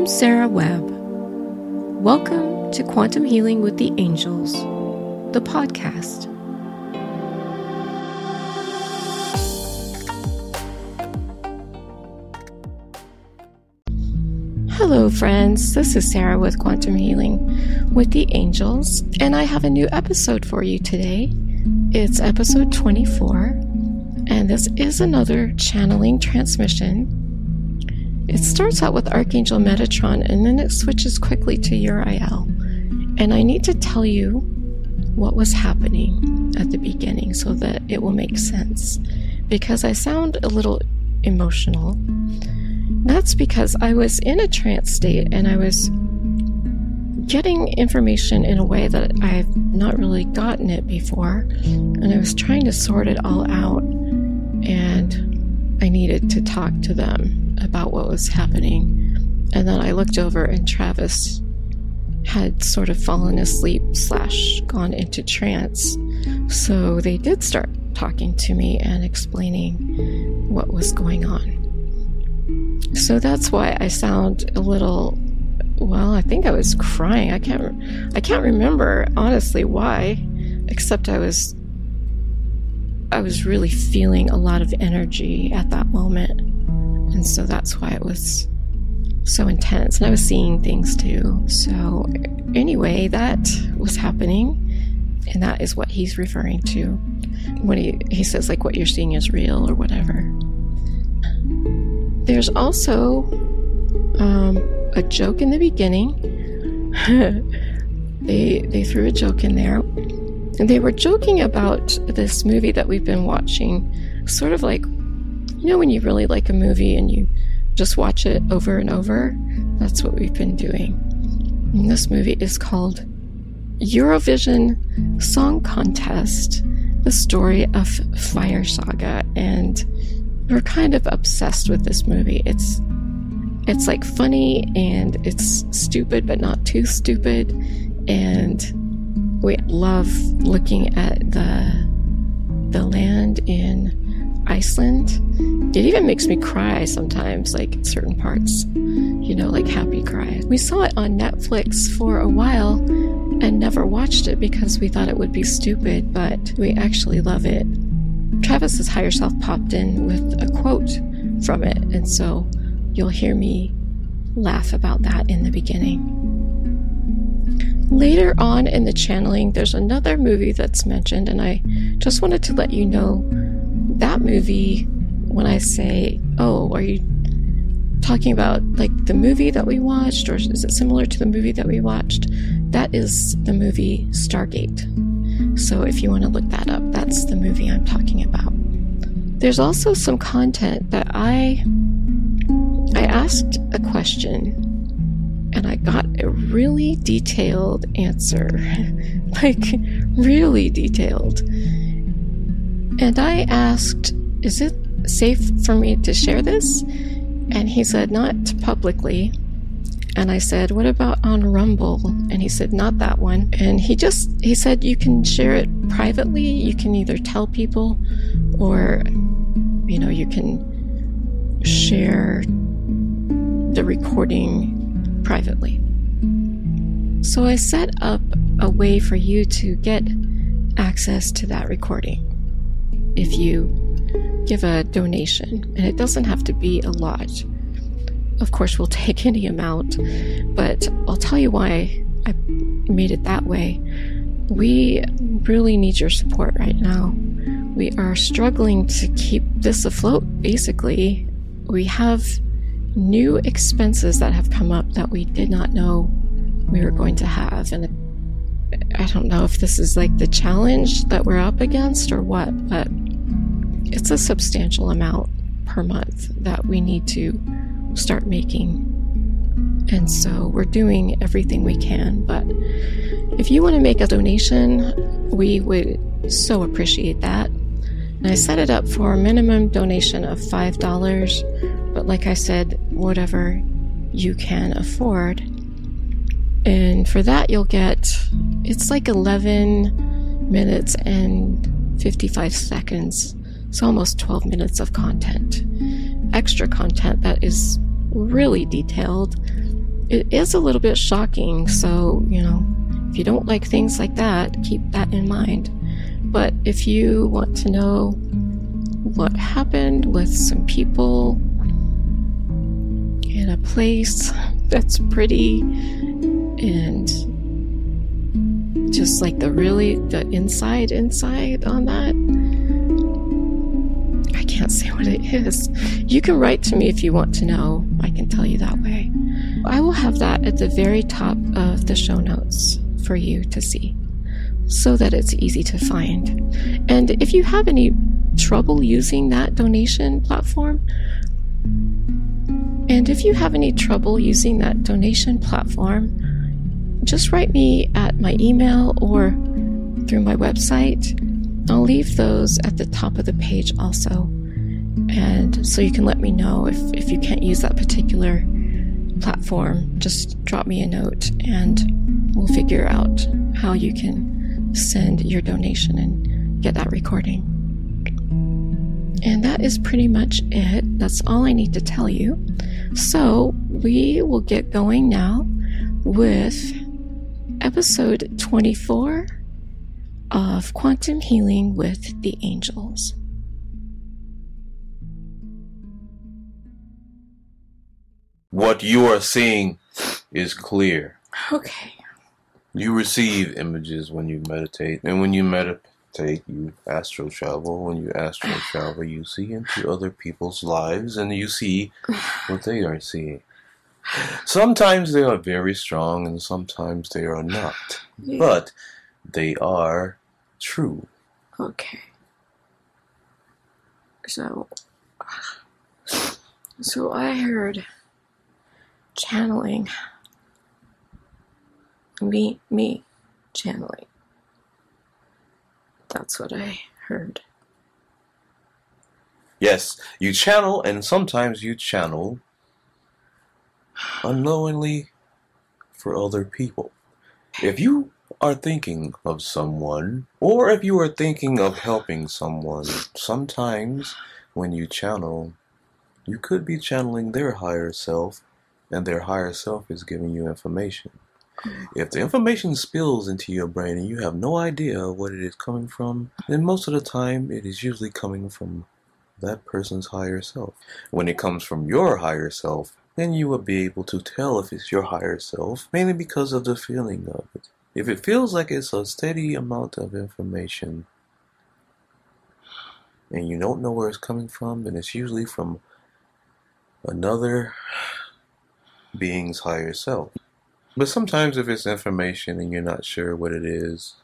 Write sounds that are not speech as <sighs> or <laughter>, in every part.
I'm Sarah Webb. Welcome to Quantum Healing with the Angels, the podcast. Hello, friends. This is Sarah with Quantum Healing with the Angels, and I have a new episode for you today. It's episode 24, and this is another channeling transmission it starts out with Archangel Metatron and then it switches quickly to Uriel. And I need to tell you what was happening at the beginning so that it will make sense. Because I sound a little emotional. That's because I was in a trance state and I was getting information in a way that I've not really gotten it before. And I was trying to sort it all out. And I needed to talk to them about what was happening. And then I looked over, and Travis had sort of fallen asleep slash gone into trance. So they did start talking to me and explaining what was going on. So that's why I sound a little well, I think I was crying. I can't I can't remember honestly why except I was I was really feeling a lot of energy at that moment. And so that's why it was so intense. And I was seeing things too. So, anyway, that was happening. And that is what he's referring to when he, he says, like, what you're seeing is real or whatever. There's also um, a joke in the beginning. <laughs> they, they threw a joke in there. And they were joking about this movie that we've been watching, sort of like you know, when you really like a movie and you just watch it over and over? That's what we've been doing. And this movie is called Eurovision Song Contest The Story of Fire Saga. And we're kind of obsessed with this movie. It's it's like funny and it's stupid but not too stupid and we love looking at the the land in Iceland. It even makes me cry sometimes, like certain parts, you know, like happy cry. We saw it on Netflix for a while and never watched it because we thought it would be stupid, but we actually love it. Travis's higher self popped in with a quote from it, and so you'll hear me laugh about that in the beginning. Later on in the channeling, there's another movie that's mentioned, and I just wanted to let you know that movie, when I say, oh, are you talking about like the movie that we watched, or is it similar to the movie that we watched? That is the movie Stargate. So if you want to look that up, that's the movie I'm talking about. There's also some content that I I asked a question and I got a really detailed answer. <laughs> like really detailed. And I asked, Is it safe for me to share this? And he said, Not publicly. And I said, What about on Rumble? And he said, Not that one. And he just, he said, You can share it privately. You can either tell people or, you know, you can share the recording privately. So I set up a way for you to get access to that recording if you give a donation, and it doesn't have to be a lot. Of course, we'll <laughs> take any amount, but I'll tell you why I made it that way. We really need your support right now. We are struggling to keep this afloat, basically. We have new expenses that have come up that we did not know we were going to have. And I don't know if this is like the challenge that we're up against or what, but it's a substantial amount per month that we need to start making. And so we're doing everything we can. But if you want to make a donation, we would so appreciate that. And I set it up for a minimum donation of $5. But like I said, whatever you can afford. And for that, you'll get it's like 11 minutes and 55 seconds so almost 12 minutes of content. Extra content that is really detailed. It is a little bit shocking, so, you know, if you don't like things like that, keep that in mind. But if you want to know what happened with some people in a place that's pretty and just like the really the inside inside on that i can't say what it is. You can write to me if you want to know. I can tell you that way. I will have that at the very top of the show notes for you to see so that it's easy to find. And if you have any trouble using that donation platform and if you have any trouble using that donation platform just write me at my email or through my website. I'll leave those at the top of the page also. And so you can let me know if, if you can't use that particular platform. Just drop me a note and we'll figure out how you can send your donation and get that recording. And that is pretty much it. That's all I need to tell you. So we will get going now with episode 24 of Quantum Healing with the Angels. What you are seeing is clear. Okay. You receive images when you meditate, and when you meditate, you astral travel. When you astral travel, you see into other people's lives and you see what they are seeing. Sometimes they are very strong and sometimes they are not. Yeah. But they are true. Okay. So, so I heard channeling. Me, me, channeling. That's what I heard. Yes, you channel and sometimes you channel unknowingly for other people. If you are thinking of someone, or if you are thinking of helping someone, sometimes when you channel, you could be channeling their higher self, and their higher self is giving you information. If the information spills into your brain and you have no idea what it is coming from, then most of the time it is usually coming from that person's higher self. When it comes from your higher self, then you will be able to tell if it's your higher self, mainly because of the feeling of it. If it feels like it's a steady amount of information and you don't know where it's coming from, then it's usually from another being's higher self. But sometimes, if it's information and you're not sure what it is,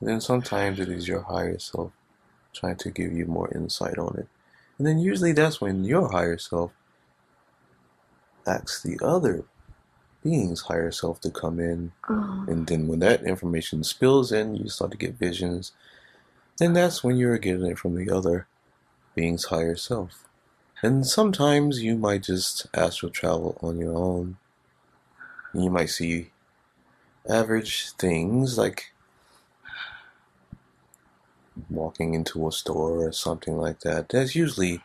then sometimes it is your higher self trying to give you more insight on it. And then usually that's when your higher self asks the other being's higher self to come in. Oh, And then when that information spills in, you start to get visions. Then that's when you're getting it from the other being's higher self. And sometimes you might just astral travel on your own. You might see average things like walking into a store or something like that. That's usually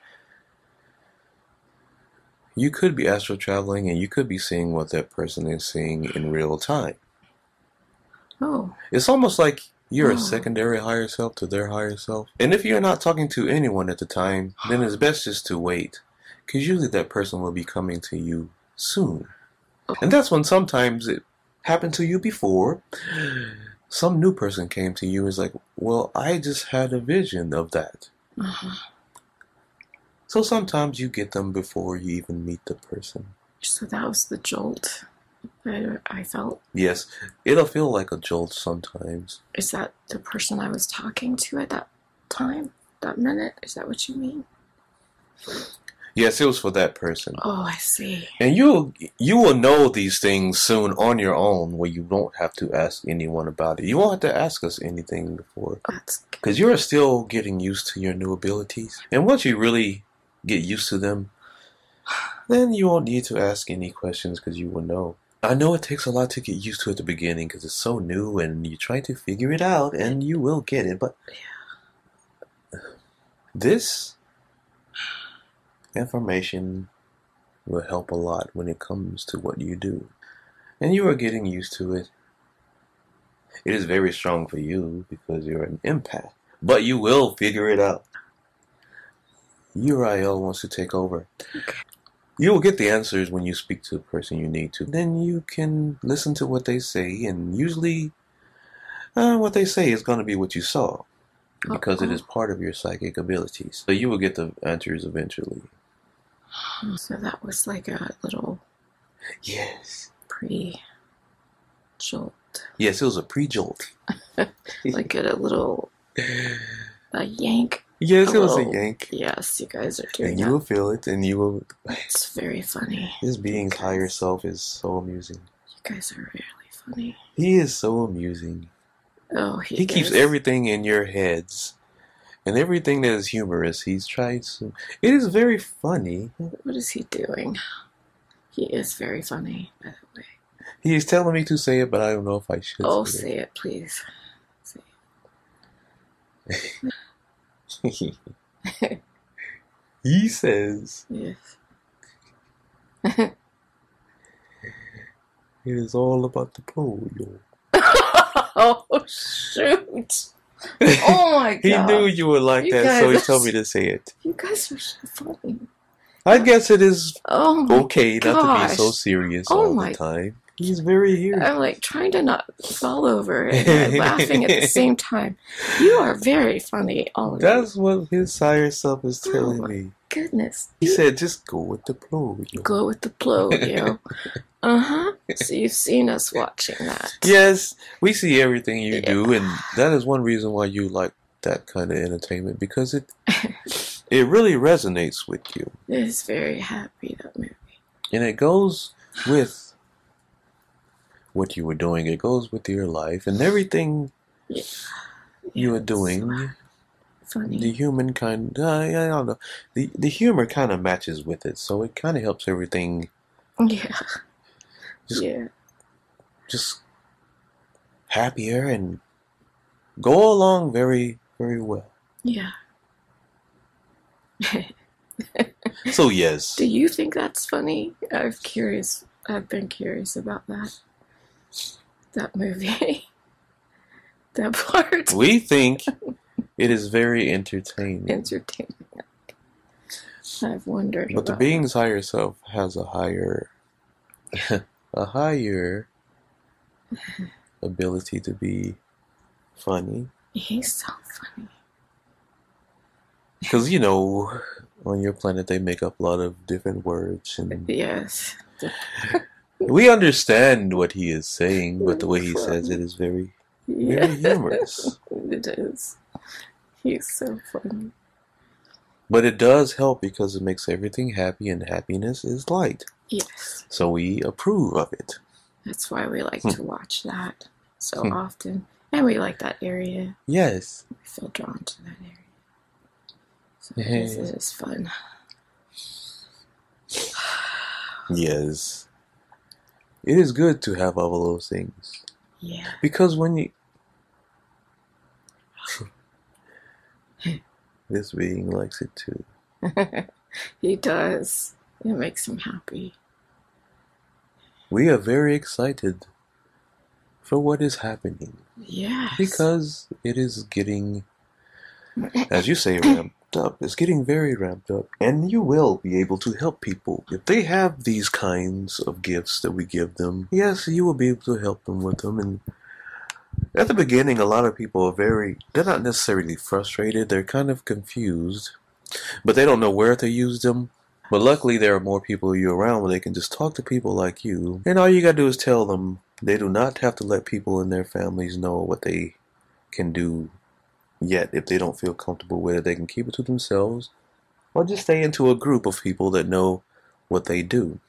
you could be astral traveling and you could be seeing what that person is seeing in real time. oh, It's almost like you're Oh. a secondary higher self to their higher self. And if you're not talking to anyone at the time, then it's best just to wait. Because usually that person will be coming to you soon. And that's when sometimes it happened to you before. Some new person came to you and is like, well, I just had a vision of that. uh-huh. So sometimes you get them before you even meet the person. so that was the jolt I, I felt. Yes, it'll feel like a jolt sometimes. Is that the person I was talking to at that time, that minute? Is that what you mean? Yes, it was for that person. Oh, I see. And you you will know these things soon on your own where you won't have to ask anyone about it. You won't have to ask us anything before. Because you're still getting used to your new abilities. And once you really get used to them, then you won't need to ask any questions because you will know. I know it takes a lot to get used to at the beginning because it's so new and you try to figure it out and you will get it. But this information will help a lot when it comes to what you do. And you are getting used to it. It is very strong for you because you're an empath, but you will figure it out. Uriel wants to take over. You will get the answers when you speak to the person you need to. Then you can listen to what they say, and usually, uh, what they say is going to be what you saw because it is part of your psychic abilities. So you will get the answers eventually. So that was like a little Yes. pre jolt. Yes, it was a pre jolt. <laughs> Like a little <laughs> a yank. Yes, it was a yank. Yes, you guys are doing And you that. will feel it, and you will. It's very funny. His being higher self is so amusing. You guys are really funny. He is so amusing. Oh, he, He keeps everything in your heads. And everything that is humorous, he's tried to. It is very funny. What is he doing? He is very funny, by the way. He is telling me to say it, but I don't know if I should. Oh, say say it, please. Say it. <laughs> <laughs> he says it. Yes. <laughs> it is all about the polio. <laughs> oh, shoot. Oh, my God. He knew you would like You that, so he guys- told me to say it. You guys are so funny. I guess it is Oh, my okay not to be so serious Oh all my- the time. He's very here. I'm like trying to not fall over and <laughs> laughing at the same time. You are very funny, all of you. That's what his higher self is telling Oh, me. Goodness. He You said, just go with the flow. you know." go with the flow, <laughs> you. Uh huh. So you've seen us watching that. Yes, we see everything you Yeah. do, and that is one reason why you like that kind of entertainment because it <laughs> it really resonates with you, It is very happy that movie. and it goes with what you were doing. It goes with your life and everything Yeah. you are doing. Funny. The human kind, uh, I don't know, the the humor kind of matches with it, so it kind of helps everything yeah. Just- yeah. just happier and go along very very well. Yeah. So <laughs> yes. Do you think that's funny? I'm curious. I've been curious about that. That movie. <laughs> that part. We think it is very entertaining. Entertaining. I've wondered But the being's higher self has a higher <laughs> a higher ability to be funny. He's so funny. Because you know, on your planet they make up a lot of different words and Yes. <laughs> we understand what he is saying, but the way he says it is very very Yeah. humorous. <laughs> it is. He's so funny. But it does help because it makes everything happy and happiness is light. Yes. So we approve of it. That's why we like Hmm. to watch that so Hmm. often. And we like that area. Yes. We feel drawn to that area. So Yeah. it is, it is fun. <sighs> Yes. It is good to have all those things. Yeah. Because when you. <laughs> this being likes it too. <laughs> he does. It makes him happy. We are very excited for what is happening Yes. because it is getting, as you say, <laughs> ramped up. It's getting very ramped up, and you will be able to help people if they have these kinds of gifts that we give them. Yes, you will be able to help them with them, and at the beginning, a lot of people are very, they're not necessarily frustrated, they're kind of confused, but they don't know where to use them. But luckily, there are more people you around where they can just talk to people like you. And all you gotta do is tell them they do not have to let people in their families know what they can do yet. If they don't feel comfortable with it, they can keep it to themselves or just stay into a group of people that know what they do.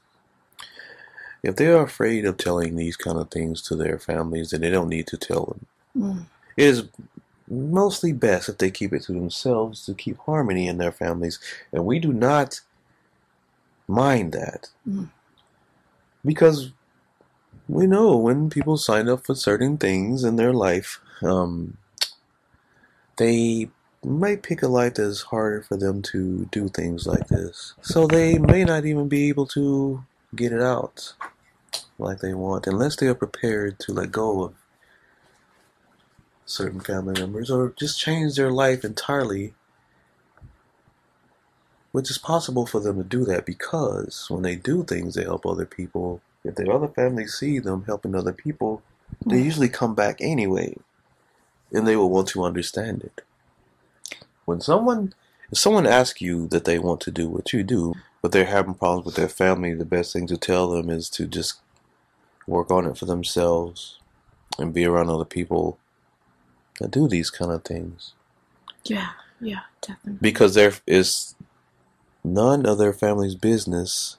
If they are afraid of telling these kind of things to their families, then they don't need to tell them. Mm. It is mostly best if they keep it to themselves to keep harmony in their families, and we do not mind that Mm. because we know when people sign up for certain things in their life, um, they might pick a life that is harder for them to do things like this. So they may not even be able to get it out like they want unless they are prepared to let go of certain family members or just change their life entirely. Which is possible for them to do that because when they do things to help other people, if their other family see them helping other people, they mm. usually come back anyway. And they will want to understand it. When someone if someone asks you that they want to do what you do, but they're having problems with their family, the best thing to tell them is to just work on it for themselves and be around other people that do these kind of things. Yeah, yeah, definitely. Because there is none of their family's business,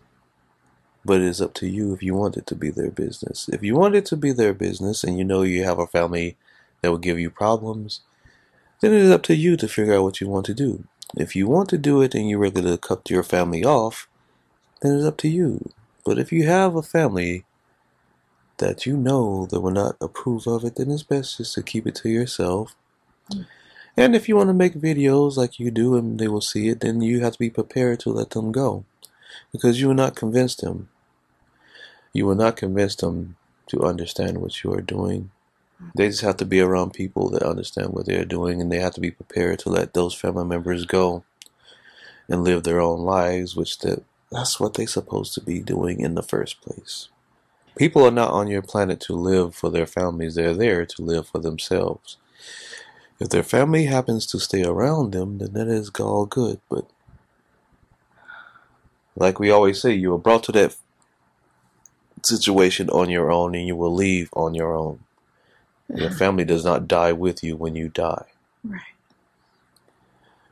but it is up to you if you want it to be their business. If you want it to be their business and you know you have a family that will give you problems, then it is up to you to figure out what you want to do. If you want to do it and you're ready to cut your family off, then it's up to you. But if you have a family that you know that will not approve of it, then it's best just to keep it to yourself. Mm. And if you want to make videos like you do and they will see it, then you have to be prepared to let them go. Because you will not convince them. You will not convince them to understand what you are doing. They just have to be around people that understand what they're doing and they have to be prepared to let those family members go and live their own lives, which that that's what they're supposed to be doing in the first place. People are not on your planet to live for their families, they're there to live for themselves. If their family happens to stay around them, then that is all good. But like we always say, you were brought to that situation on your own and you will leave on your own. Your family does not die with you when you die. Right.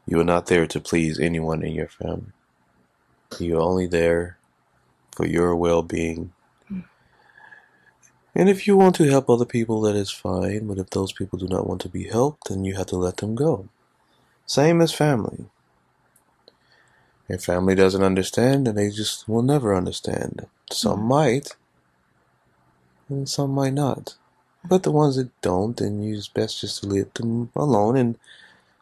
You are not there to please anyone in your family. You're only there for your well being. And if you want to help other people, that is fine. But if those people do not want to be helped, then you have to let them go. Same as family. If family doesn't understand, then they just will never understand. Some might, and some might not. But the ones that don't, then you it's best just to leave them alone and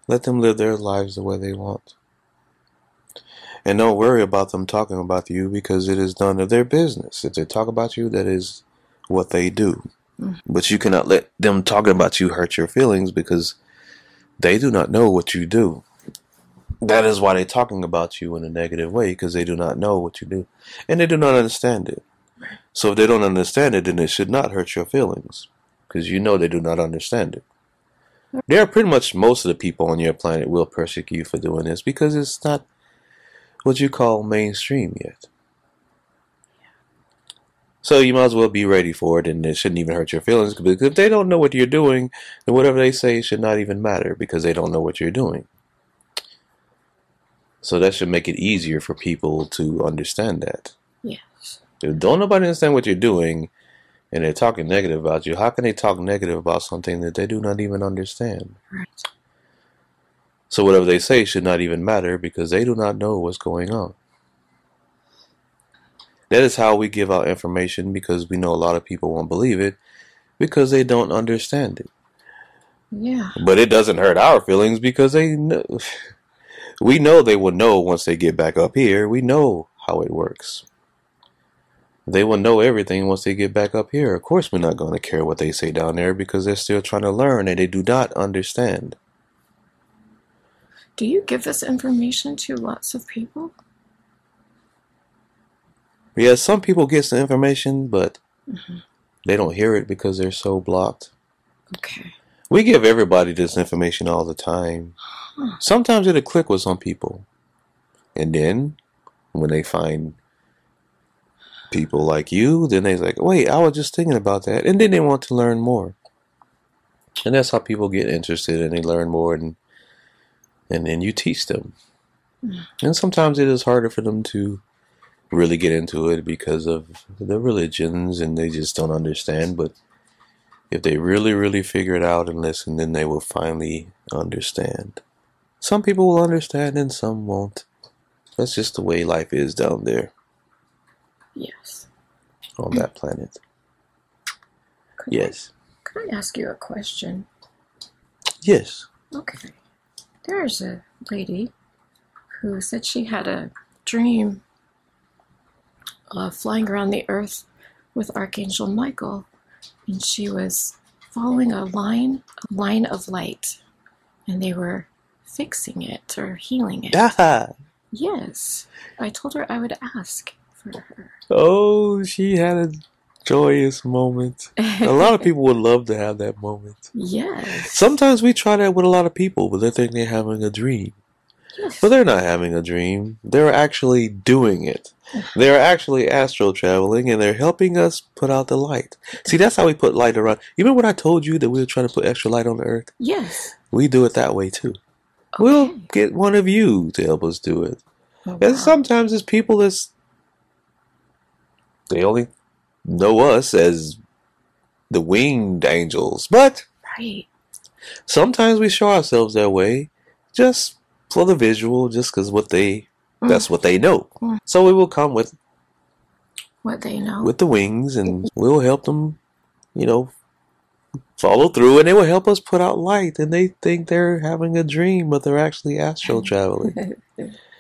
let them live their lives the way they want. And don't worry about them talking about you because it is none of their business. If they talk about you, that is what they do. Mm. But you cannot let them talking about you hurt your feelings because they do not know what you do. That is why they're talking about you in a negative way because they do not know what you do and they do not understand it. So if they don't understand it, then it should not hurt your feelings because you know they do not understand it. Mm-hmm. There are pretty much most of the people on your planet will persecute you for doing this because it's not what you call mainstream yet. So you might as well be ready for it, and it shouldn't even hurt your feelings because if they don't know what you're doing, then whatever they say should not even matter because they don't know what you're doing. So that should make it easier for people to understand that. Yes. If don't nobody understand what you're doing, and they're talking negative about you, how can they talk negative about something that they do not even understand? Right. So whatever they say should not even matter because they do not know what's going on. That is how we give out information because we know a lot of people won't believe it because they don't understand it. Yeah. But it doesn't hurt our feelings because they know. <sighs> We know they will know once they get back up here. We know how it works. They will know everything once they get back up here. Of course, we're not going to care what they say down there because they're still trying to learn and they do not understand. Do you give this information to lots of people? Yeah, some people get some information, but hmm they don't hear it because they're so blocked. Okay. We give everybody this information all the time. Huh. Sometimes it'll click with some people. And then when they find people like you, then they're like, wait, I was just thinking about that. And then they want to learn more. And that's how people get interested and they learn more and and then you teach them. Mm. And sometimes it is harder for them to really get into it because of the religions and they just don't understand. But if they really, really figure it out and listen, then they will finally understand. Some people will understand and some won't. That's just the way life is down there Yes. on that planet. Could Yes. I, could I ask you a question? Yes. Okay. there's a lady who said she had a dream of flying around the earth with Archangel Michael, and she was following a line, a line of light, and they were fixing it or healing it. Ah, Yes, I told her I would ask for her. oh, she had a joyous moment. A lot of <laughs> people would love to have that moment. yes. Sometimes we try that with a lot of people, but they think they're having a dream. Yes. But they're not having a dream. They're actually doing it. They're actually astral traveling and they're helping us put out the light. See, that's how we put light around. You remember when I told you that we were trying to put extra light on the earth? Yes. We do it that way too. Okay. We'll get one of you to help us do it. Oh, And wow. sometimes it's people that's they only know us as the winged angels. But Right. sometimes we show ourselves that way just for the visual, just because what they that's what they know. Mm. So we will come with What they know. with the wings and we'll help them, you know, follow through and they will help us put out light and they think they're having a dream but they're actually astral <laughs> traveling. <laughs>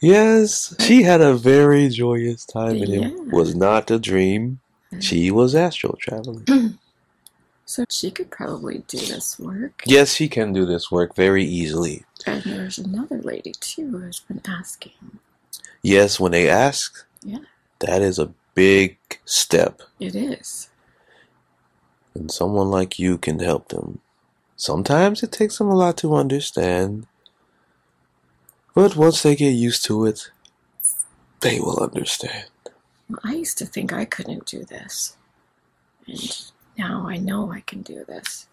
Yes, she had a very joyous time and Yeah. it was not a dream. She was astral traveling. <clears throat> so she could probably do this work. Yes, she can do this work very easily. And there's another lady too who's been asking. Yes, when they ask, Yeah. that is a big step. It is. and someone like you can help them. Sometimes it takes them a lot to understand, but once they get used to it, they will understand. I used to think I couldn't do this. And now I know I can do this.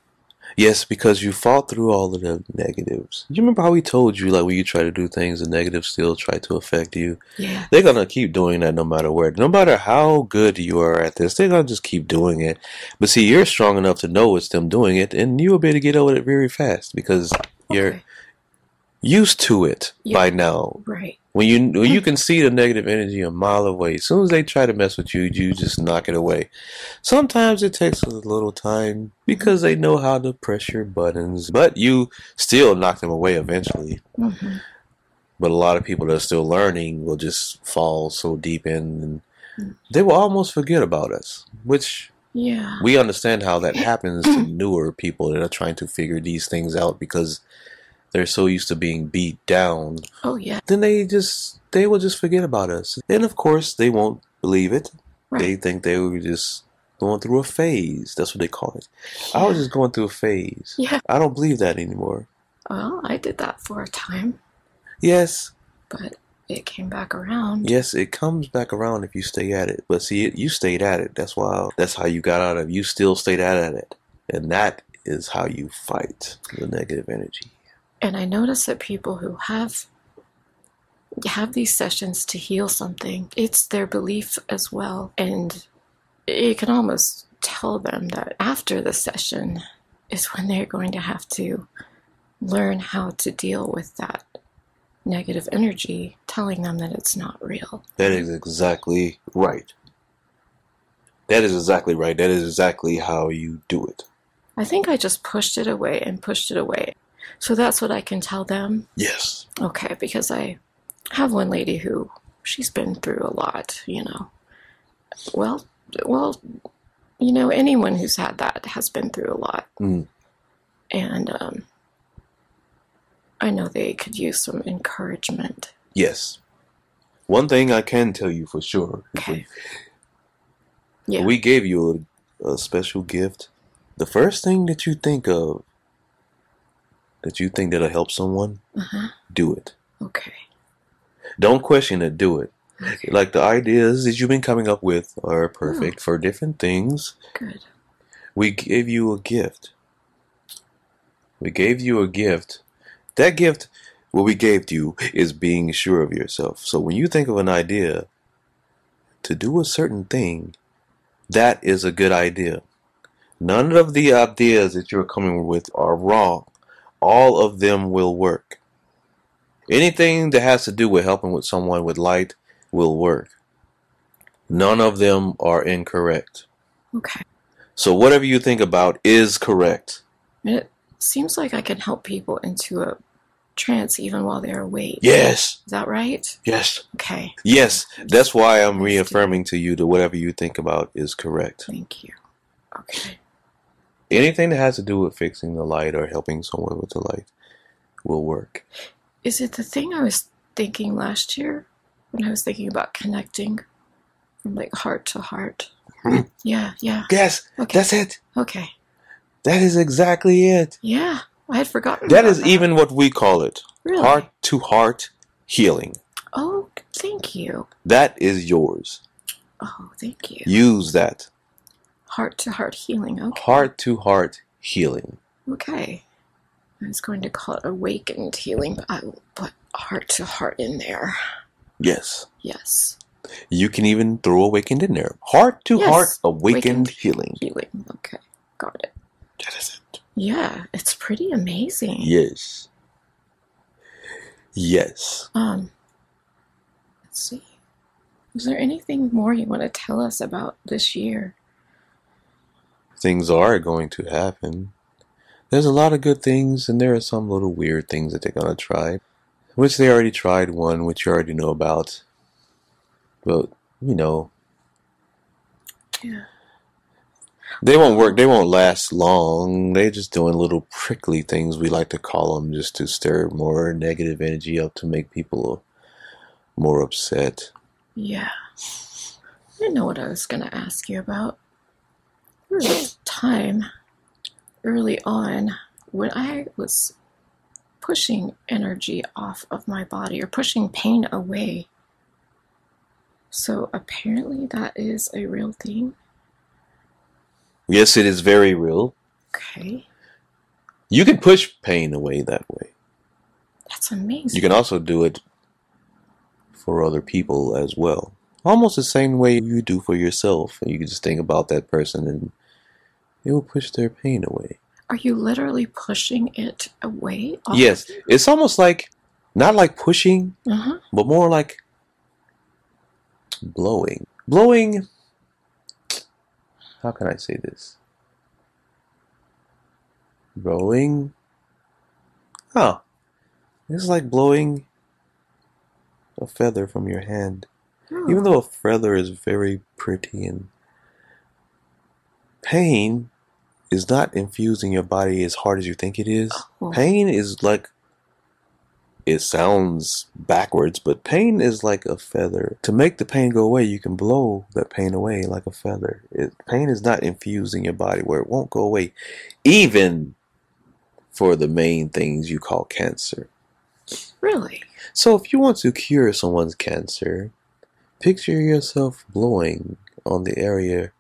Yes, because you fought through all of the negatives. You remember how we told you, like when you try to do things, the negatives still try to affect you? Yeah. They're gonna keep doing that no matter where. No matter how good you are at this, they're gonna just keep doing it. But see, you're strong enough to know it's them doing it, and you'll be able to get over it very fast because you're Okay. Used to it Yeah. by now. Right. When you when you can see the negative energy a mile away, as soon as they try to mess with you, you just knock it away. Sometimes it takes a little time because they know how to press your buttons, but you still knock them away eventually. hmm But a lot of people that are still learning will just fall so deep in, and they will almost forget about us. Which Yeah. we understand how that happens to newer people that are trying to figure these things out because they're so used to being beat down Oh, yeah. then they just they will just forget about us. And of course, they won't believe it. Right. They think they were just going through a phase. That's what they call it. I was just going through a phase. Yeah. I don't believe that anymore. Well, I did that for a time, Yes, but it came back around. yes, it comes back around if you stay at it. But see, it, you stayed at it. That's why. That's how you got out of. it. You still stayed at it, and that is how you fight the negative energy. And I notice that people who have have these sessions to heal something, it's their belief as well. And you can almost tell them that after the session is when they're going to have to learn how to deal with that negative energy, telling them that it's not real. That is exactly right. That is exactly right. That is exactly how you do it. I think I just pushed it away and pushed it away. So that's what I can tell them. Yes. Okay, because I have one lady who she's been through a lot, you know. Well, well, you know, anyone who's had that has been through a lot, Mm. and um, I know they could use some encouragement. Yes. One thing I can tell you for sure. is Okay. when Yeah. We gave you a, a special gift. The first thing that you think of that you think that'll help someone, Uh-huh. do it. Okay. Don't question it, do it. Okay. Like the ideas that you've been coming up with are perfect for different things. Good. We gave you a gift. We gave you a gift. That gift, what we gave you, is being sure of yourself. So when you think of an idea to do a certain thing, that is a good idea. None of the ideas that you're coming with are wrong. All of them will work. Anything that has to do with helping with someone with light will work. None of them are incorrect. Okay. So whatever you think about is correct. It seems like I can help people into a trance even while they're awake. Yes, Is that right? yes, Okay. yes. That's why I'm reaffirming to you that whatever you think about is correct. Thank you. Okay. Anything that has to do with fixing the light or helping someone with the light will work. Is it the thing I was thinking last year when I was thinking about connecting from like heart to heart? Hmm. Yeah, yeah. Yes, Okay. that's it. Okay. That is exactly it. Yeah. I had forgotten. That is even what we call it really? heart to heart healing. Oh, thank you. That is yours. Oh, thank you. Use that. Heart to heart healing. Okay. Heart to heart healing. Okay. I was going to call it awakened healing, but I will put heart to heart in there. Yes. Yes. You can even throw awakened in there. Heart to Yes, heart awakened awakened. healing. Healing. Okay. Got it. That is it. Yeah, it's pretty amazing. Yes. Yes. Um, let's see. Is there anything more you want to tell us about this year? Things are going to happen. There's a lot of good things, and there are some little weird things that they're going to try. Which they already tried one, which you already know about. But, you know, Yeah. They won't work. They won't last long. They're just doing little prickly things, we like to call them, just to stir more negative energy up to make people more upset. Yeah. I didn't know what I was going to ask you about. There was a time early on when I was pushing energy off of my body or pushing pain away. So apparently that is a real thing. Yes, it is very real. Okay. You can push pain away that way. That's amazing. You can also do it for other people as well. Almost the same way you do for yourself. You can just think about that person and it will push their pain away. Are you literally pushing it away? Yes, it's almost like, not like pushing, Uh-huh. but more like blowing. Blowing. How can I say this? Blowing. Oh, it's like blowing a feather from your hand. Oh, Even though a feather is very pretty and pain is not infusing your body as hard as you think it is. oh, Pain is like it sounds backwards, but pain is like a feather. To make the pain go away, you can blow that pain away like a feather. It, pain is not infused in your body where it won't go away, even for the main things you call cancer. Really? So, if you want to cure someone's cancer, picture yourself blowing on the area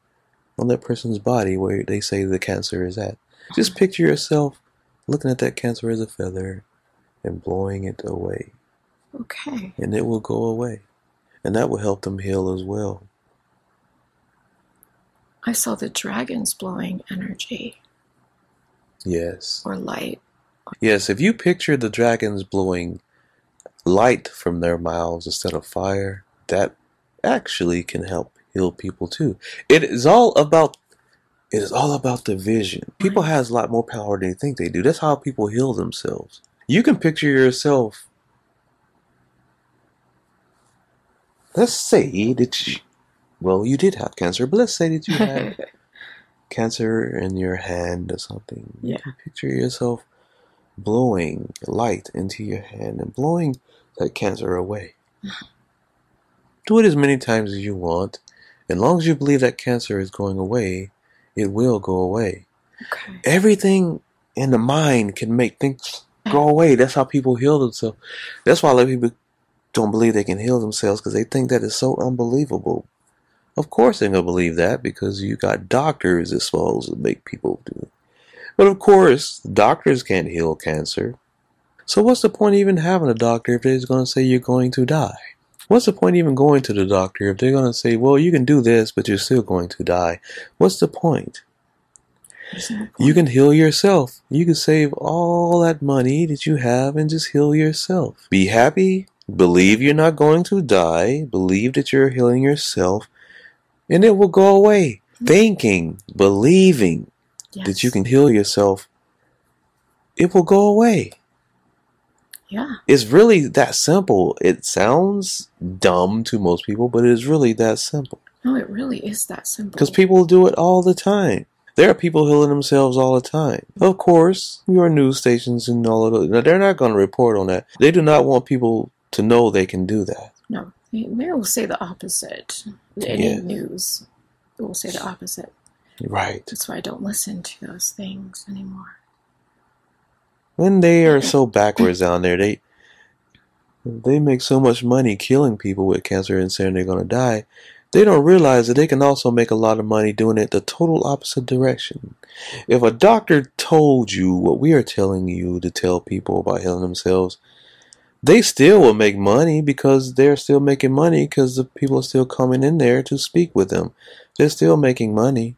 on that person's body where they say the cancer is at. Just picture yourself looking at that cancer as a feather and blowing it away, Okay. and it will go away. And that will help them heal as well. I saw the dragons blowing energy Yes. or light. Yes, if you picture the dragons blowing light from their mouths instead of fire, that actually can help heal people too. It is all about it is all about the vision. People has a lot more power than they think they do. That's how people heal themselves. You can picture yourself Let's say that you well, you did have cancer, but let's say that you had <laughs> cancer in your hand or something. You Yeah. can picture yourself blowing light into your hand and blowing that cancer away. Uh-huh. Do it as many times as you want. As long as you believe that cancer is going away, it will go away. okay. Everything in the mind can make things go away. That's how people heal themselves. That's why a lot of people don't believe they can heal themselves because they think that is so unbelievable. Of course they're gonna believe that because you got doctors that supposed to make people do it. But of course, doctors can't heal cancer. So what's the point of even having a doctor if they're gonna say you're going to die? What's the point even going to the doctor if they're gonna say, well, you can do this, but you're still going to die? What's the point? You can heal yourself. You can save all that money that you have and just heal yourself. Be happy. Believe you're not going to die. Believe that you're healing yourself. And it will go away. Mm-hmm. Thinking, believing that you can heal yourself, it will go away. Yeah. It's really that simple. It sounds dumb to most people, but it is really that simple. No, it really is that simple. Because people do it all the time. There are people healing themselves all the time. Of course, your news stations and all of those, now they're not going to report on that. They do not want people to know they can do that. No, they, will say the opposite. Any Yeah. news will say the opposite. Right. That's why I don't listen to those things anymore. And they are so backwards down there. They they make so much money killing people with cancer and saying they're going to die. They don't realize that they can also make a lot of money doing it the total opposite direction. If a doctor told you what we are telling you to tell people about healing themselves, they still will make money because they're still making money because the people are still coming in there to speak with them. They're still making money.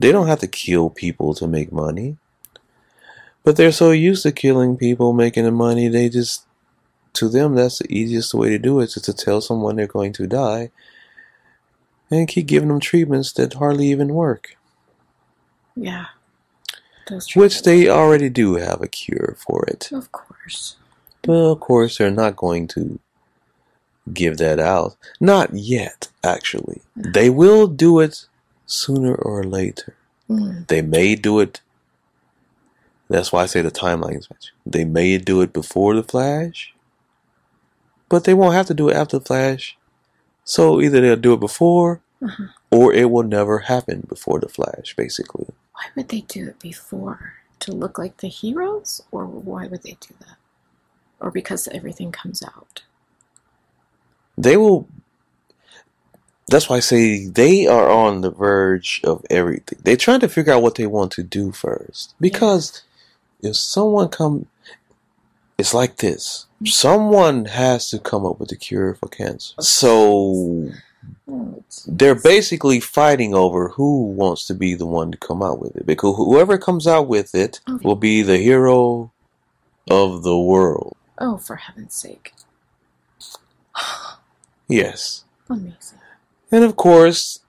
They don't have to kill people to make money. But they're so used to killing people, making the money, they just, to them, that's the easiest way to do it, is to tell someone they're going to die and keep giving them treatments that hardly even work. Yeah. Which they already do have a cure for it. Of course. But of course, they're not going to give that out. Not yet, actually. They will do it sooner or later. Mm, They may do it. That's why I say the timeline is matching. They may do it before the Flash, but they won't have to do it after the Flash. So either they'll do it before, uh-huh. or it will never happen before the Flash, basically. Why would they do it before? To look like the heroes? Or why would they do that? Or because everything comes out? They will. That's why I say they are on the verge of everything. They're trying to figure out what they want to do first. Because if someone come, it's like this. Someone has to come up with a cure for cancer. So they're basically fighting over who wants to be the one to come out with it. Because whoever comes out with it Okay. will be the hero of the world. oh, for heaven's sake. Yes. Amazing. And of course,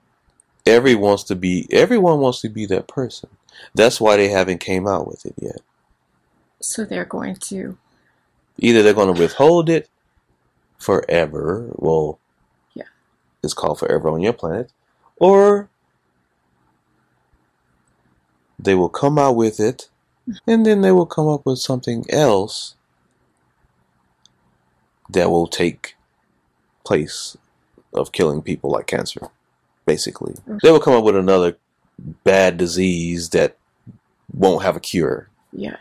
every wants to be everyone wants to be that person. That's why they haven't came out with it yet. So they're going to. Either they're going to withhold it forever. Well, Yeah. it's called forever on your planet, or they will come out with it, and then they will come up with something else that will take place of killing people like cancer. Basically, mm-hmm. they will come up with another bad disease that won't have a cure. Yeah.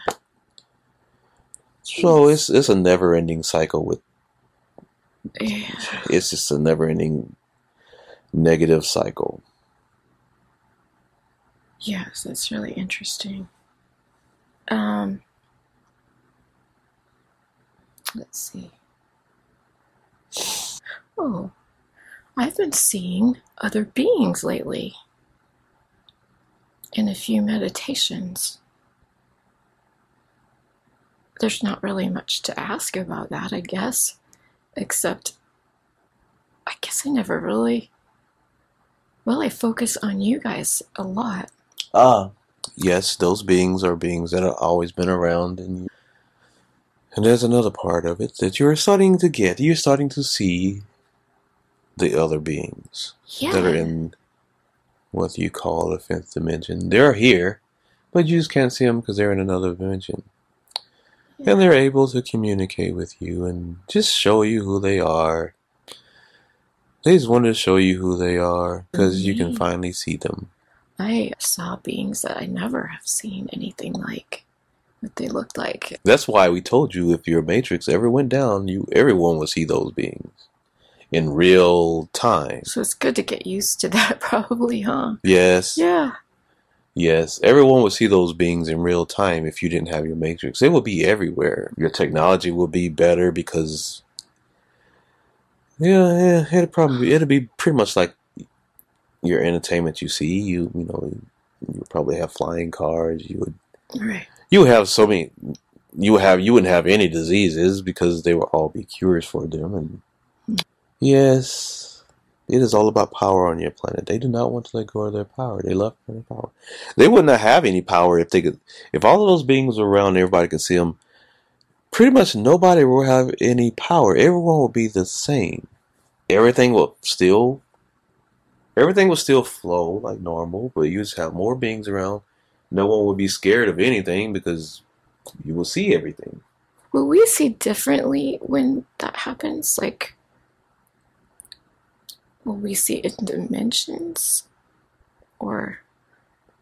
So it's it's a never ending cycle with Yeah. it's just a never ending negative cycle. Yes, that's really interesting. Um, let's see. Oh, I've been seeing other beings lately in a few meditations. There's not really much to ask about that, I guess, except I guess I never really. Well, I focus on you guys a lot. Ah, yes, those beings are beings that have always been around, and and there's another part of it that you're starting to get. You're starting to see the other beings Yeah. that are in what you call the fifth dimension. They're here, but you just can't see them because they're in another dimension. And they're able to communicate with you and just show you who they are. They just want to show you who they are because you can Mhm. finally see them. I saw beings that I never have seen anything like what they looked like. That's why we told you if your matrix ever went down, you everyone would see those beings in real time. So it's good to get used to that, <laughs> probably, huh? Yes, Yeah. Yes, everyone would see those beings in real time if you didn't have your matrix. It would be everywhere. Your technology would be better because yeah, yeah, it'd probably it'd be pretty much like your entertainment you see. You you know you would probably have flying cars. You would Right. you would have so many you would have you wouldn't have any diseases because they would all be cures for them and hmm. yes it is all about power on your planet they do not want to let go of their power they love their power they would not have any power if they could if all of those beings were around everybody could see them pretty much nobody will have any power. Everyone will be the same. Everything will still everything will still flow like normal, but you just have more beings around. No one will be scared of anything because you will see everything. Will we see differently when that happens? Like, will we see it in dimensions? Or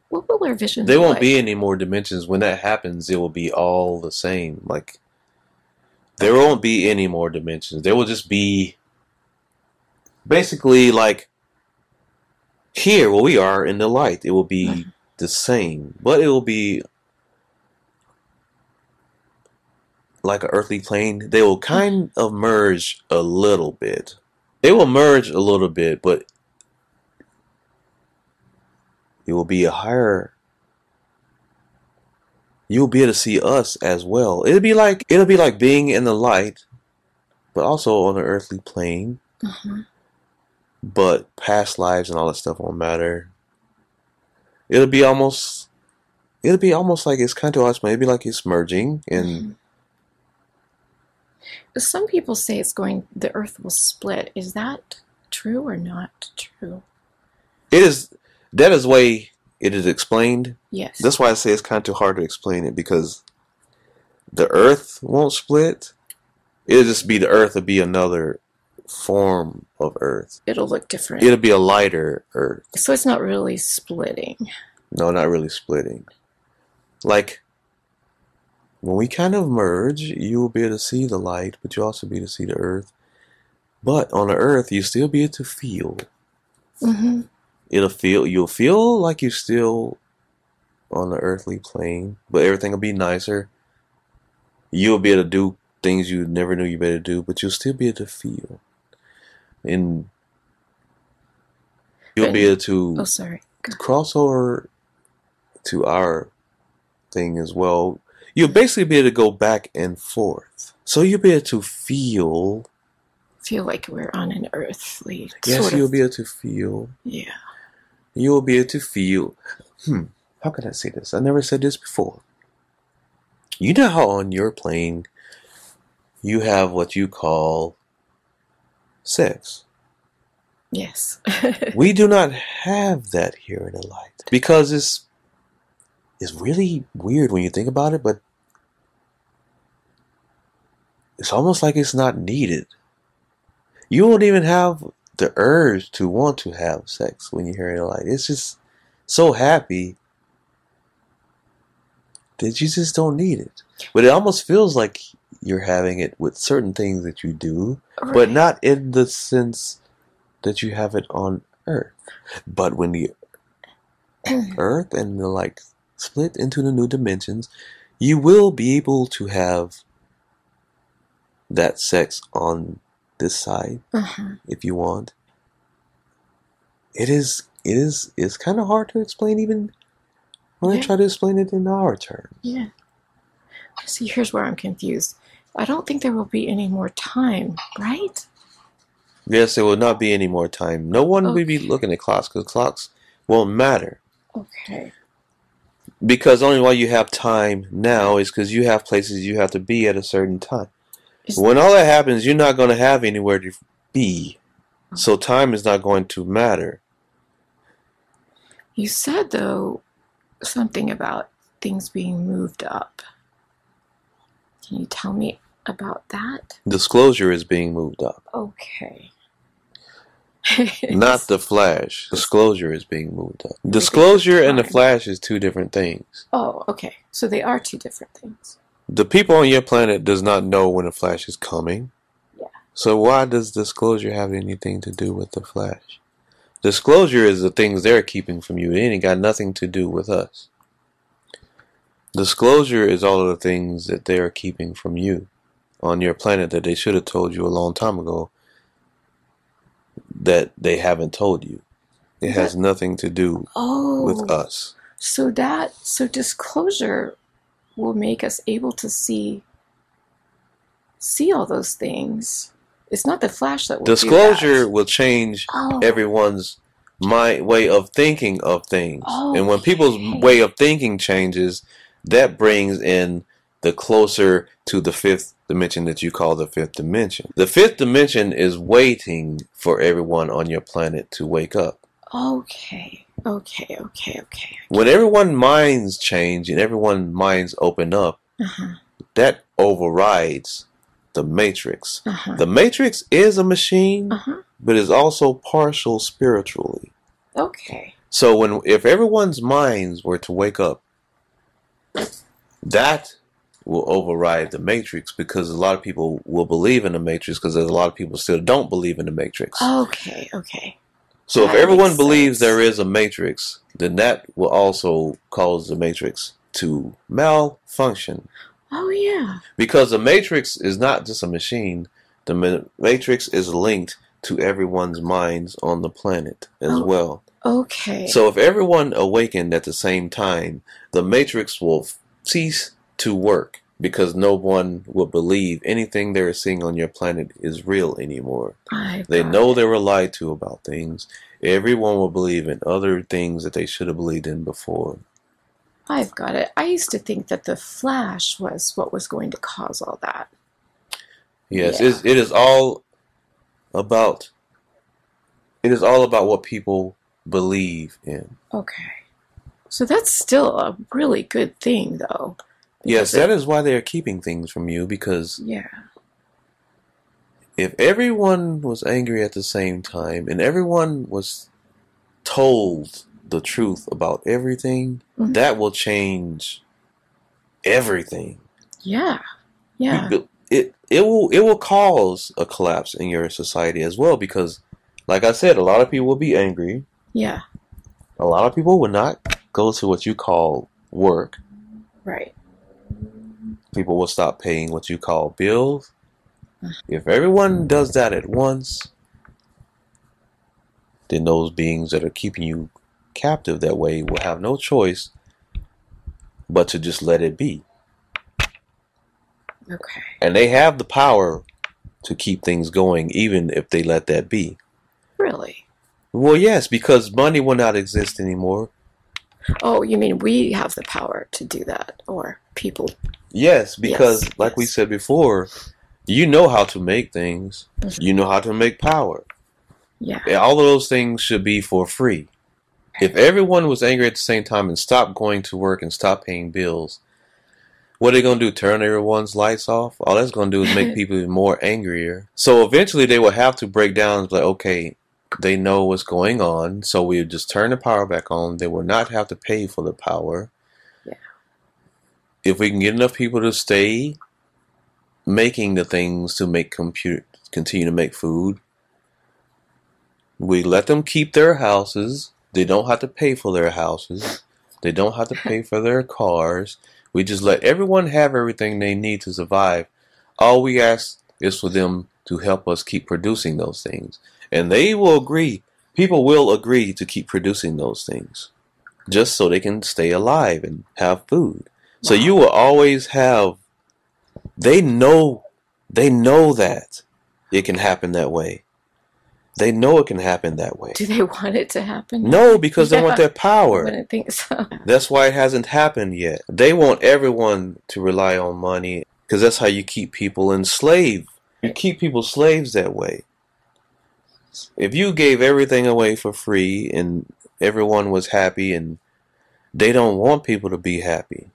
what will our vision There won't like? be any more dimensions. When that happens, it will be all the same. Like there won't be any more dimensions. There will just be basically like here where we are in the light. It will be Mhm. the same, but it will be like an earthly plane. They will kind of merge a little bit. They will merge a little bit, but it will be a higher you'll be able to see us as well. It'll be like it'll be like being in the light, but also on an earthly plane. Mhm. But past lives and all that stuff won't matter. It'll be almost it'll be almost like it's kind of us maybe like it's merging and Mhm. Some people say it's going, the earth will split. Is that true or not true? it is that is the way it is explained. Yes. That's why I say it's kind of too hard to explain it because the earth won't split. It'll just be the earth it'll be another form of earth. It'll look different. It'll be a lighter earth. so it's not really splitting. No, not really splitting. Like when we kind of merge, you will be able to see the light, but you'll also be able to see the earth. But on the earth, you still be able to feel. hmm It'll feel you'll feel like you're still on the earthly plane, but everything will be nicer. You'll be able to do things you never knew you better do, but you'll still be able to feel. And you'll be able to Oh, sorry. Cross over to our thing as well. You'll basically be able to go back and forth. So you'll be able to feel. Feel like we're on an earthly Yes, sort you'll of. be able to feel. yeah. You will be able to feel. Hmm. How can I say this? I never said this before. You know how on your plane you have what you call sex. Yes. <laughs> We do not have that here in the light because it's it's really weird when you think about it, but it's almost like it's not needed. You won't even have the urge to want to have sex when you're here in the light. It's just so happy that you just don't need it. But it almost feels like you're having it with certain things that you do, but not in the sense that you have it on Earth. But when the <clears throat> Earth and the like split into the new dimensions, you will be able to have that sex on this side Uh-huh. if you want. It is it is it's kind of hard to explain even when I try to explain it in our terms. Yeah. See, here's where I'm confused. I don't think there will be any more time, right? Yes, there will not be any more time. No one will be looking at clocks because clocks won't matter. Okay. Because only why you have time now is because you have places you have to be at a certain time. When all that happens, you're not going to have anywhere to be. So time is not going to matter. You said, though, something about things being moved up. Can you tell me about that? Disclosure is being moved up. Okay. Not <laughs> the flash. Disclosure is being moved up. Disclosure and the flash is two different things. Oh, okay. So they are two different things. The people on your planet does not know when the flash is coming. Yeah. So why does disclosure have anything to do with the flash? Disclosure is the things they're keeping from you. It ain't got nothing to do with us. Disclosure is all of the things that they are keeping from you on your planet that they should have told you a long time ago that they haven't told you. It has nothing to do Oh. with us. So that so disclosure will make us able to see see all those things. It's not the flash that will Disclosure will change Oh, everyone's my way of thinking of things. Oh, and when people's way of thinking changes, that brings in the closer to the fifth dimension that you call the fifth dimension. The fifth dimension is waiting for everyone on your planet to wake up. Okay. Okay. Okay. Okay. When everyone's minds change and everyone's minds open up, Uh-huh. that overrides the matrix. Uh-huh. The matrix is a machine, Uh-huh. but is also partial spiritually. Okay. So when if everyone's minds were to wake up, that will override the matrix because a lot of people will believe in the matrix because there's a lot of people still don't believe in the matrix. Okay. Okay. So if that everyone believes sense. there is a matrix, then that will also cause the matrix to malfunction Oh yeah. because the matrix is not just a machine. The ma- matrix is linked to everyone's minds on the planet as Oh. well. Okay. So if everyone awakened at the same time, the matrix will f- cease to work because no one will believe anything they're seeing on your planet is real anymore. I They know it. they were lied to about things. Everyone will believe in other things that they should have believed in before. I've got it. I used to think that the flash was what was going to cause all that. Yes, Yeah. it is all about it is all about what people believe in. Okay. So that's still a really good thing, though. Yes, that is why they are keeping things from you because Yeah. if everyone was angry at the same time and everyone was told the truth about everything, Mhm. that will change everything. Yeah. Yeah. It it will it will cause a collapse in your society as well because like I said, a lot of people will be angry. Yeah. A lot of people will not go to what you call work. Right. People will stop paying what you call bills. If everyone does that at once, then those beings that are keeping you captive that way will have no choice but to just let it be. Okay. And they have the power to keep things going even if they let that be. Really? Well, yes, because money will not exist anymore. Oh, you mean we have the power to do that, or people? Yes, because Yes, like we said before, you know how to make things. Mhm. You know how to make power. Yeah. And all of those things should be for free. If everyone was angry at the same time and stopped going to work and stopped paying bills, what are they going to do? Turn everyone's lights off? All that's going to do is make <laughs> people even more angrier. So eventually they will have to break down and be like, okay, they know what's going on, so we just turn the power back on. They will not have to pay for the power. If we can get enough people to stay making the things to make compute continue to make food, we let them keep their houses. They don't have to pay for their houses. They don't have to pay for their cars. We just let everyone have everything they need to survive. All we ask is for them to help us keep producing those things. And they will agree. People will agree to keep producing those things just so they can stay alive and have food. So you will always have they know they know that it can happen that way. They know it can happen that way. Do they want it to happen? No, because they want Yeah. their I power. wouldn't think so. That's why it hasn't happened yet. They want everyone to rely on money because that's how you keep people enslaved. You keep people slaves that way. If you gave everything away for free and everyone was happy and they don't want people to be happy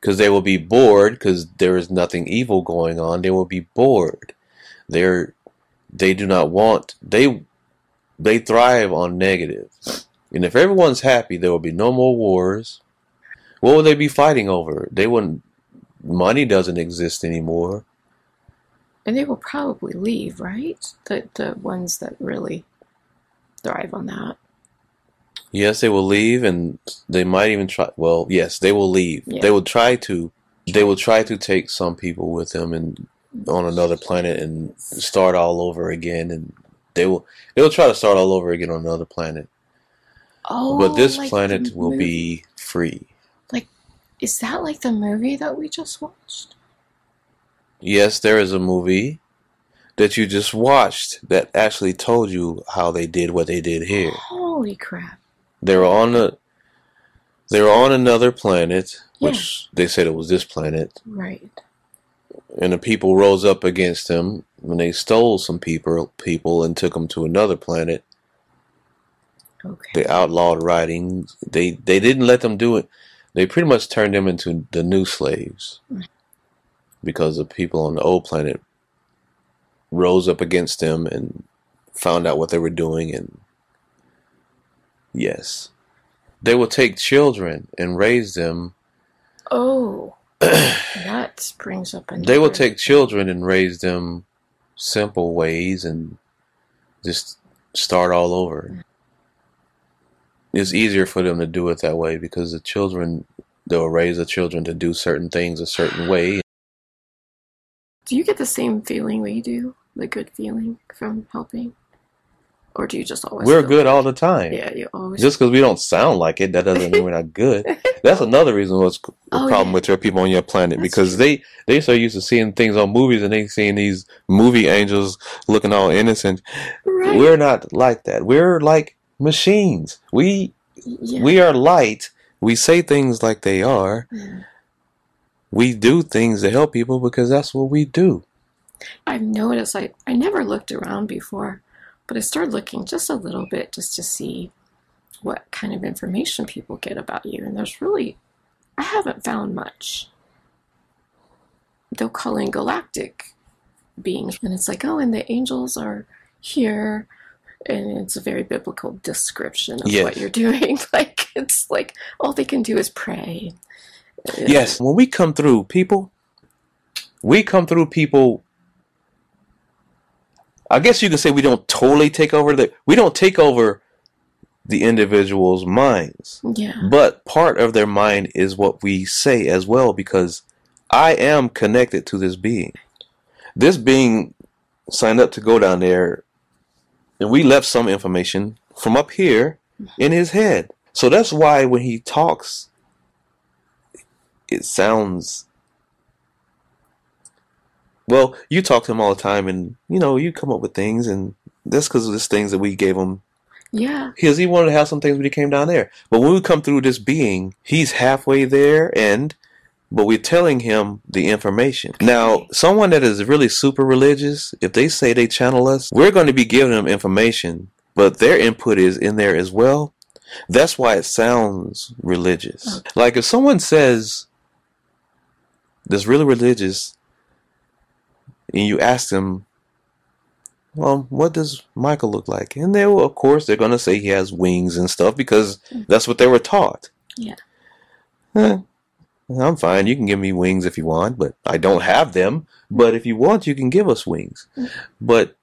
because they will be bored because there is nothing evil going on. They will be bored. They're they do not want they they thrive on negative. And if everyone's happy, there will be no more wars. What would they be fighting over? They wouldn't. Money doesn't exist anymore. And they will probably leave, right? The the ones that really thrive on that. Yes, they will leave, and they might even try. Well, yes, they will leave. Yeah. They will try to. They will try to take some people with them and on another planet and start all over again. And they will. They will try to start all over again on another planet. Oh, but this like planet will be free. Like, is that like the movie that we just watched? Yes, there is a movie that you just watched that actually told you how they did what they did here. Holy crap! They were on the They were on another planet, which they said it was this planet, Right. and the people rose up against them when they stole some people, people and took them to another planet. Okay. They outlawed writing. They they didn't let them do it. They pretty much turned them into the new slaves mm-hmm. because the people on the old planet rose up against them and found out what they were doing and yes. They will take children and raise them. Oh, <clears throat> that brings up another. they will take children and raise them simple ways and just start all over. It's easier for them to do it that way because the children they'll raise the children to do certain things a certain way. Do you get the same feeling we do? The good feeling from helping, or do you just always? we're good like- all the time Yeah, you always. just because we don't sound like it that doesn't mean we're not good <laughs> that's another reason what's the Oh, problem yeah. with your people on your planet That's because they they so used to seeing things on movies and they seeing these movie angels looking all innocent right. we're not like that we're like machines we yeah. we are light we say things like they are Yeah. we do things to help people because that's what we do I've noticed I, I never looked around before, but I started looking just a little bit just to see what kind of information people get about you. And there's really, I haven't found much. They'll call in galactic beings, and it's like, oh, and the angels are here. And it's a very biblical description of Yes. what you're <laughs> doing. Like, it's like all they can do is pray. yes when we come through people we come through people i guess you can say we don't totally take over the we don't take over the individual's minds. Yeah. but part of their mind is what we say as well because i am connected to this being. This being signed up to go down there and we left some information from up here in his head. So that's why when he talks it sounds well you talk to him all the time and you know you come up with things and that's because of this things that we gave him Yeah. because he wanted to have some things when he came down there. But when we come through this being, he's halfway there, and but we're telling him the information. Now, someone that is really super religious, if they say they channel us, we're going to be giving them information, but their input is in there as well. That's why it sounds religious. Like if someone says that's really religious, and you ask them, well, what does Michael look like? And they will, of course, they're going to say he has wings and stuff because that's what they were taught. Yeah. Eh, I'm fine. You can give me wings if you want, but I don't have them. But if you want, you can give us wings. But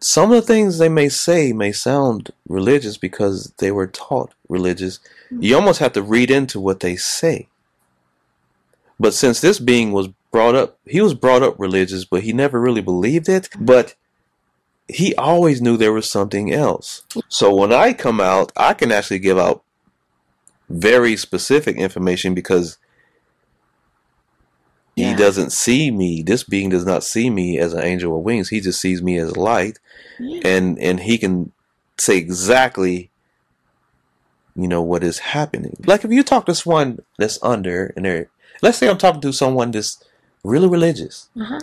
some of the things they may say may sound religious because they were taught religious. You almost have to read into what they say. But since this being was brought up, he was brought up religious, but he never really believed it. But he always knew there was something else. So when I come out, I can actually give out very specific information because he doesn't see me. This being does not see me as an angel with wings. He just sees me as light, Yeah. and and he can say exactly, you know, what is happening. Like if you talk to someone that's under, and they're, let's say I'm talking to someone that's really religious, Uh-huh.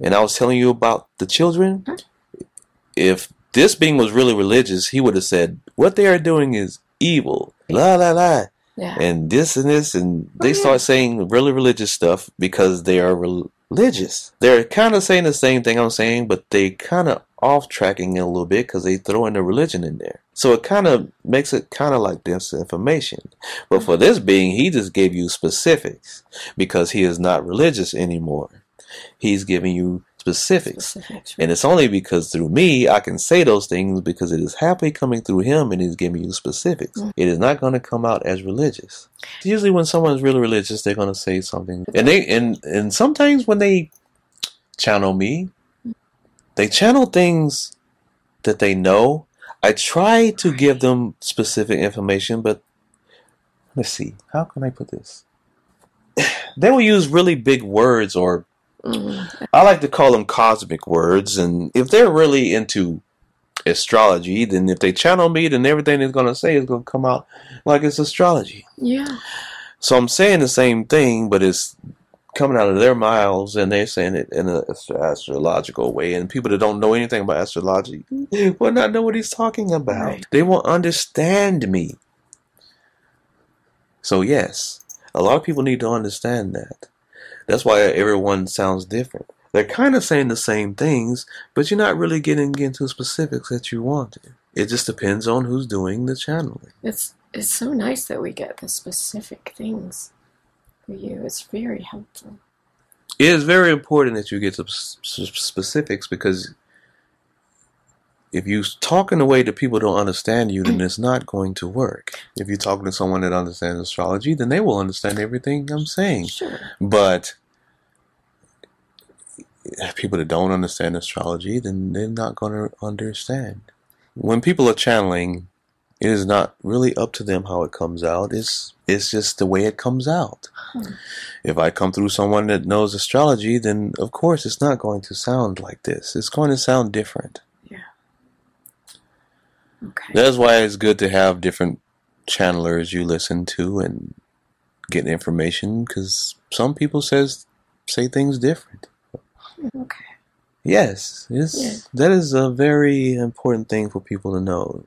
and I was telling you about the children. Huh? If this being was really religious, he would have said, "What they are doing is evil." La la la Yeah. and this and this and they Oh, yeah. start saying really religious stuff because they are rel- religious they're kind of saying the same thing i'm saying but they kind of off tracking it a little bit because they throw in the religion in there so it kind of makes it kind of like disinformation but for this being he just gave you specifics because he is not religious anymore he's giving you specifics Specifics. and it's only because through me I can say those things because it is happily coming through him and he's giving you specifics. Mm. It is not going to come out as religious. Usually when someone's really religious, they're going to say something. And they and and sometimes when they channel me, they channel things that they know. I try to give them specific information, but let's see. How can I put this? <sighs> They will use really big words or Mm. I like to call them cosmic words, and if they're really into astrology, then if they channel me, then everything they're going to say is going to come out like it's astrology. Yeah. So I'm saying the same thing, but it's coming out of their mouths and they're saying it in an astrological way. And people that don't know anything about astrology <laughs> will not know what he's talking about. Right. They won't understand me. So, yes, a lot of people need to understand that. That's why everyone sounds different. They're kind of saying the same things, but you're not really getting into specifics that you want to. It just depends on who's doing the channeling. It's it's so nice that we get the specific things for you. It's very helpful. It is very important that you get some specifics because if you talk in a way that people don't understand you, then it's not going to work. If you're talking to someone that understands astrology, then they will understand everything I'm saying. Sure. But people that don't understand astrology, then they're not going to understand. When people are channeling, it is not really up to them how it comes out. It's it's just the way it comes out. Hmm. If I come through someone that knows astrology, then of course it's not going to sound like this. It's going to sound different. Yeah. Okay. That's why it's good to have different channelers you listen to and get information because some people says say things different. Okay. Yes, it's, Yeah. that is a very important thing for people to know.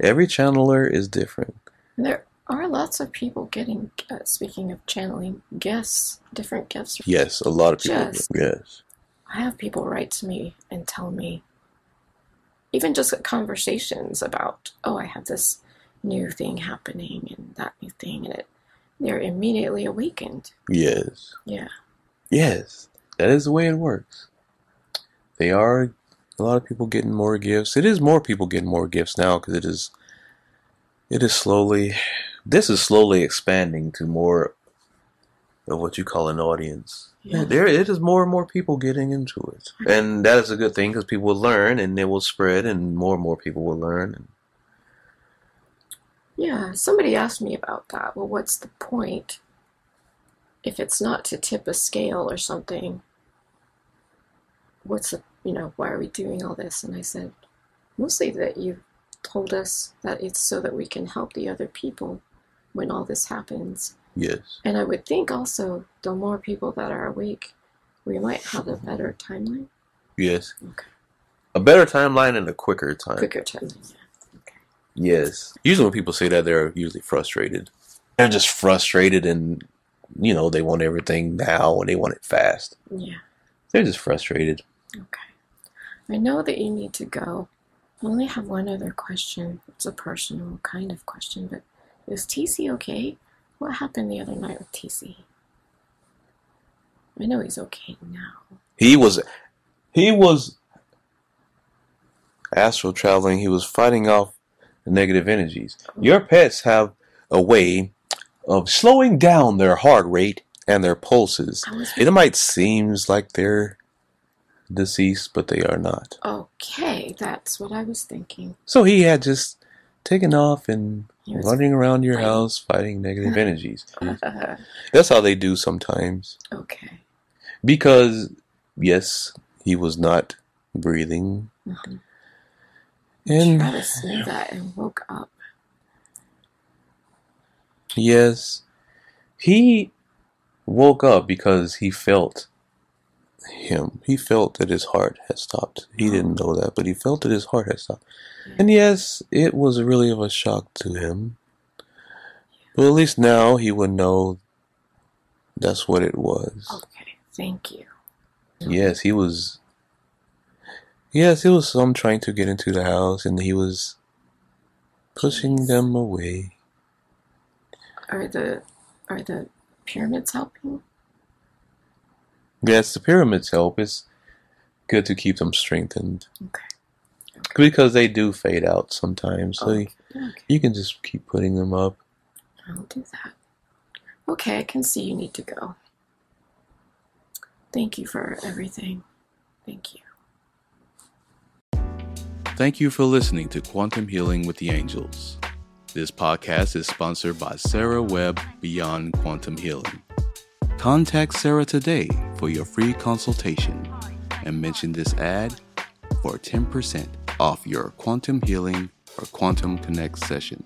Every channeler is different. There are lots of people getting. Uh, speaking of channeling, guests, different gifts. Yes, a lot of people. Just- Yes. I have people write to me and tell me, even just conversations about, oh, I have this new thing happening and that new thing, and it, they're immediately awakened. Yes. Yeah. Yes. That is the way it works. They are a lot of people getting more gifts. It is more people getting more gifts now because it is it is slowly this is slowly expanding to more of what you call an audience. Yeah. There it is more and more people getting into it. And that is a good thing because people will learn and it will spread and more and more people will learn. Yeah. Somebody asked me about that. Well, what's the point if it's not to tip a scale or something? What's the, you know, why are we doing all this? And I said, mostly that you told us that it's so that we can help the other people when all this happens. Yes. And I would think also the more people that are awake, we might have a better timeline, Yes. Okay. A better timeline and a quicker time. quicker timeline. Yes. Usually when people say that, they're usually frustrated. They're just frustrated and, you know, they want everything now and they want it fast. Yeah. They're just frustrated. Okay. I know that you need to go. I only have one other question. It's a personal kind of question, but is Tissey okay? What happened the other night with Tissey? I know he's okay now. He was, he was astral traveling. He was fighting off the negative energies. Your pets have a way of slowing down their heart rate and their pulses. It might seem like they're deceased, but they are not. okay. That's what I was thinking. So he had just taken off and running around your fighting. house fighting negative <laughs> energies. <laughs> That's how they do sometimes. Okay. Because, yes, he was not breathing. Mhm. And, Travis knew that and woke up. yes, he woke up because he felt him. He felt that his heart had stopped. He didn't know that, but he felt that his heart had stopped. And yes, it was really of a shock to him. But at least now he would know that's what it was. Okay. Thank you. Yes, he was. Yes, it was some trying to get into the house, and he was pushing them away. Are the are the pyramids helping? Yes, the pyramids help. It's good to keep them strengthened Okay. because they do fade out sometimes. So you, Okay. okay. you can just keep putting them up. I'll do that. Okay, I can see you need to go. Thank you for everything. Thank you. Thank you for listening to Quantum Healing with the Angels. This podcast is sponsored by Sarah Webb Beyond Quantum Healing. Contact Sarah today for your free consultation and mention this ad for 10% off your quantum healing or quantum connect session.